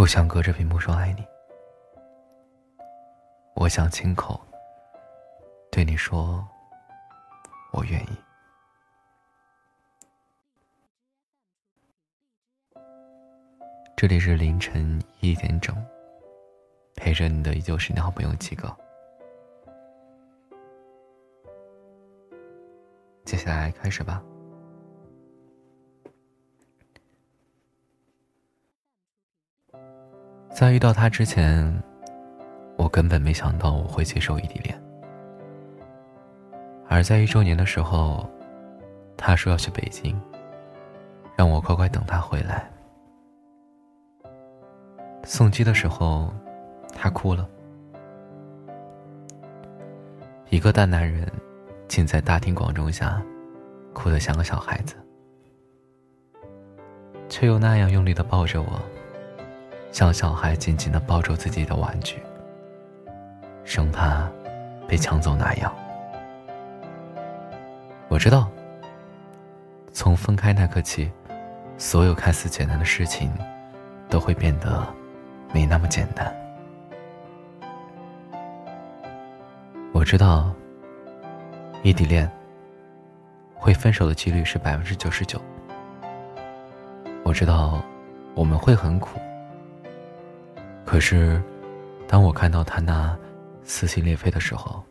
不想隔着屏幕说爱你，我想亲口对你说，我愿意。这里是凌晨一点整，陪着你的依旧是你好朋友七哥。接下来开始吧。在遇到他之前，我根本没想到我会接受异地恋。而在一周年的时候，他说要去北京，让我乖乖等他回来。送机的时候，他哭了。一个大男人，竟在大庭广众下，哭得像个小孩子，却又那样用力的抱着我。像小孩紧紧的抱住自己的玩具，生怕被抢走那样。我知道，从分开那刻起，所有看似简单的事情，都会变得没那么简单。我知道，异地恋会分手的几率是百分之九十九。我知道，我们会很苦。可是，当我看到他那撕心裂肺的时候，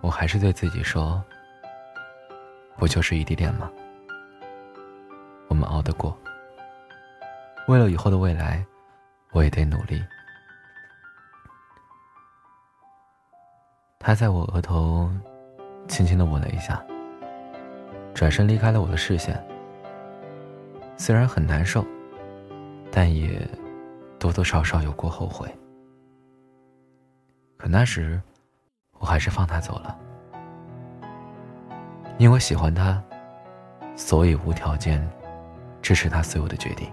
我还是对自己说：“不就是异地恋吗？我们熬得过。为了以后的未来，我也得努力。”他在我额头轻轻的吻了一下，转身离开了我的视线。虽然很难受，但也。多多少少有过后悔，可那时我还是放他走了，因为喜欢他，所以无条件支持他所有的决定。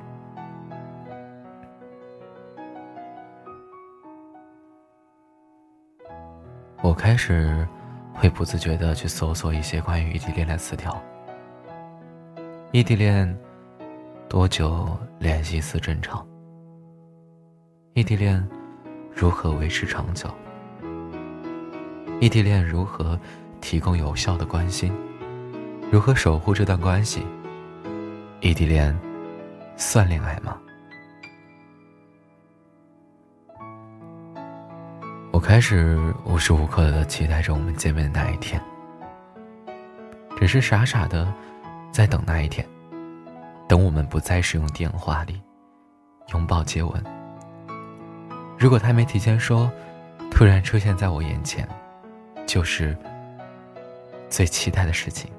我开始会不自觉的去搜索一些关于异地恋的词条。异地恋多久联系一次正常？异地恋如何维持长久？异地恋如何提供有效的关心？如何守护这段关系？异地恋算恋爱吗？我开始无时无刻的期待着我们见面的那一天，只是傻傻的在等那一天，等我们不再使用电话里拥抱接吻。如果他没提前说，突然出现在我眼前，就是最期待的事情。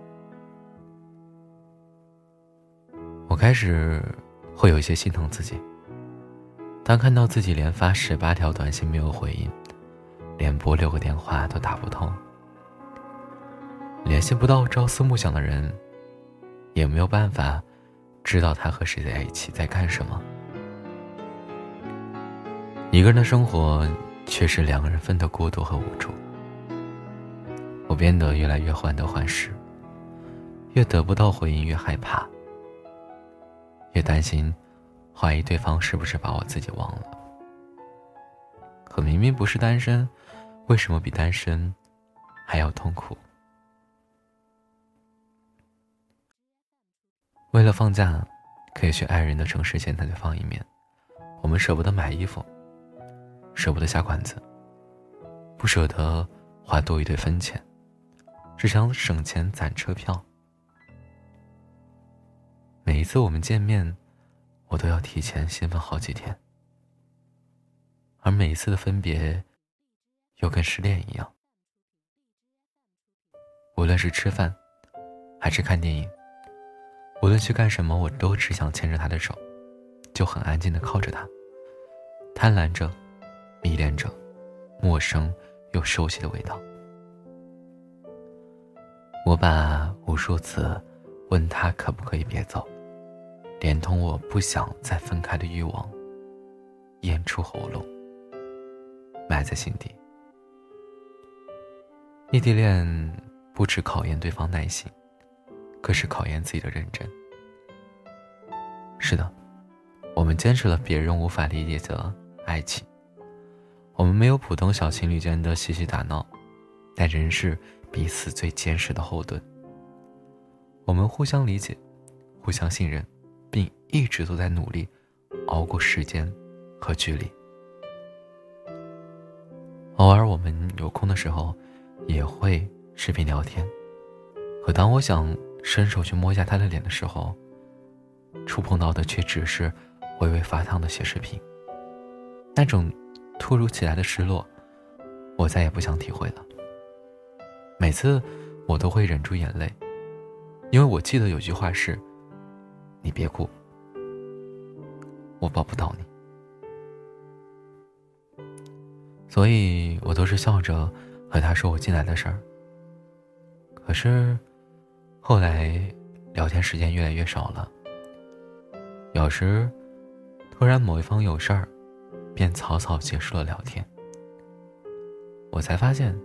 我开始会有一些心疼自己。当看到自己连发十八条短信没有回应，连拨六个电话都打不通，联系不到朝思暮想的人，也没有办法知道他和谁在一起，在干什么。一个人的生活，却是两个人分的孤独和无助。我变得越来越患得患失，越得不到回应越害怕，越担心，怀疑对方是不是把我自己忘了。可明明不是单身，为什么比单身还要痛苦？为了放假，可以去爱人的城市见他对方一面，我们舍不得买衣服。舍不得下馆子，不舍得花多一堆分钱，只想省钱攒车票。每一次我们见面，我都要提前兴奋好几天，而每一次的分别，又跟失恋一样。无论是吃饭，还是看电影，无论去干什么，我都只想牵着他的手，就很安静的靠着他，贪婪着。迷恋着陌生又熟悉的味道，我把无数次问他可不可以别走，连同我不想再分开的欲望，咽出喉咙，埋在心底。异地恋不止考验对方耐心，更是考验自己的认真。是的，我们坚持了别人无法理解的爱情。我们没有普通小情侣间的嬉戏打闹，但仍是彼此最坚实的后盾。我们互相理解，互相信任，并一直都在努力熬过时间和距离。偶尔我们有空的时候，也会视频聊天。可当我想伸手去摸一下他的脸的时候，触碰到的却只是微微发烫的显示屏。那种突如其来的失落，我再也不想体会了。每次我都会忍住眼泪，因为我记得有句话是：“你别哭，我抱不到你。”所以我都是笑着和他说我进来的事儿。可是，后来聊天时间越来越少了。有时，突然某一方有事儿，便草草结束了聊天。我才发现，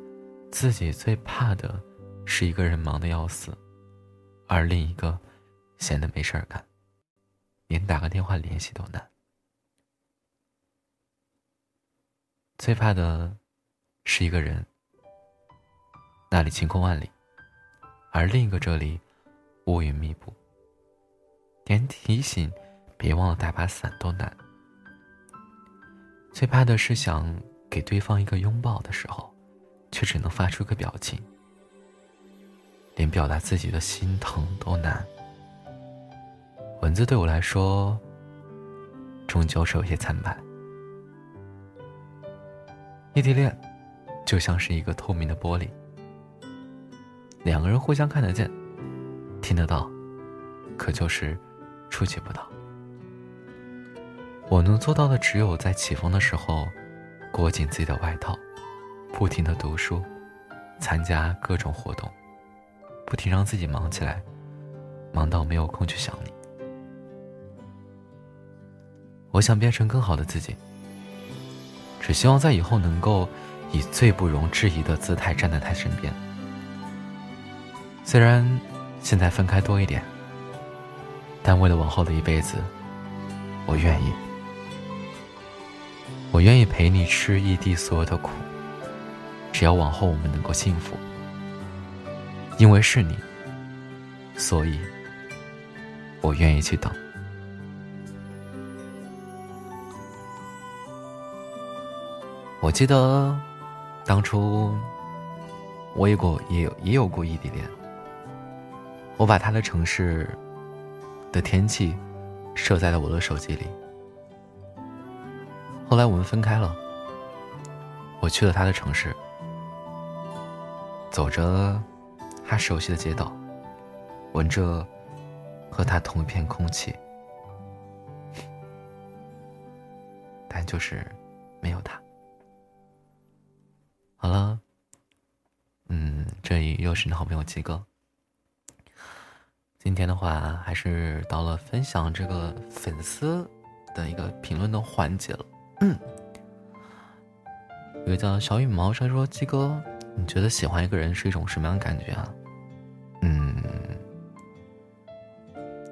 自己最怕的是一个人忙得要死，而另一个闲得没事儿干，连打个电话联系都难。最怕的，是一个人，那里晴空万里，而另一个这里乌云密布，连提醒别忘了带把伞都难。最怕的是想给对方一个拥抱的时候，却只能发出个表情，连表达自己的心疼都难。文字对我来说，终究是有些苍白。异地恋，就像是一个透明的玻璃，两个人互相看得见、听得到，可就是触及不到。我能做到的，只有在起风的时候，裹紧自己的外套，不停的读书，参加各种活动，不停让自己忙起来，忙到没有空去想你。我想变成更好的自己。只希望在以后能够以最不容置疑的姿态站在他身边。虽然现在分开多一点，但为了往后的一辈子，我愿意。我愿意陪你吃异地所有的苦，只要往后我们能够幸福。因为是你，所以我愿意去等。我记得，当初我也过也有也有过异地恋。我把他的城市的天气设在了我的手机里。后来我们分开了，我去了他的城市，走着他熟悉的街道，闻着和他同一片空气，但就是没有他。好了，嗯，这里又是你的好朋友七哥。今天的话，还是到了分享这个粉丝的一个评论的环节了。嗯，有个叫小羽毛，他说：“鸡哥，你觉得喜欢一个人是一种什么样的感觉啊？”嗯，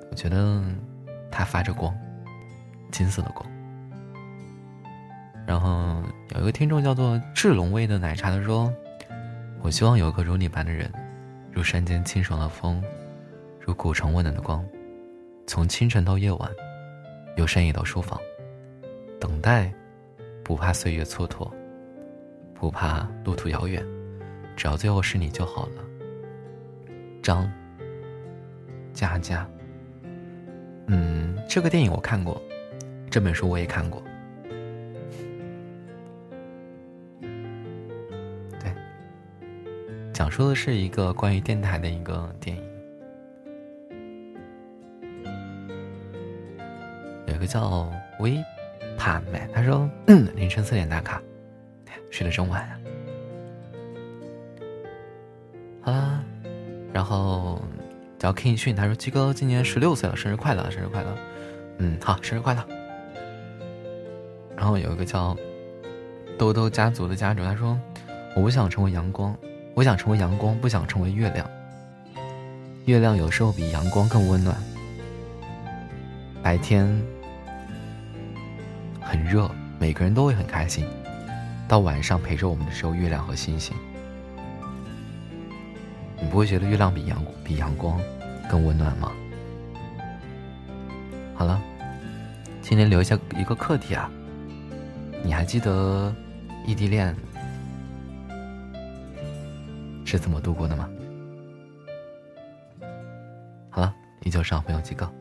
我觉得他发着光，金色的光。然后有一个听众叫做智龙味的奶茶，他说：“我希望有个如你般的人，如山间清爽的风，如古城温暖的光，从清晨到夜晚，由深夜到书房，等待，不怕岁月蹉跎，不怕路途遥远，只要最后是你就好了。”张佳佳，嗯，这个电影我看过，这本书我也看过。对讲述的是一个关于电台的一个电影，有个叫微怕没，他说凌晨四点打卡，睡得真晚啊。好啦，然后叫 King，他说鸡哥今年十六岁了，生日快乐，生日快乐。嗯，好，生日快乐。然后有一个叫兜兜家族的家主，他说我不想成为阳光。我想成为阳光，不想成为月亮。月亮有时候比阳光更温暖。白天热，每个人都会很开心。到晚上陪着我们的时候，月亮和星星，你不会觉得月亮比阳比阳光更温暖吗？好了，今天留下一个课题啊，你还记得异地恋是怎么度过的吗？好了，依旧是好朋友几个。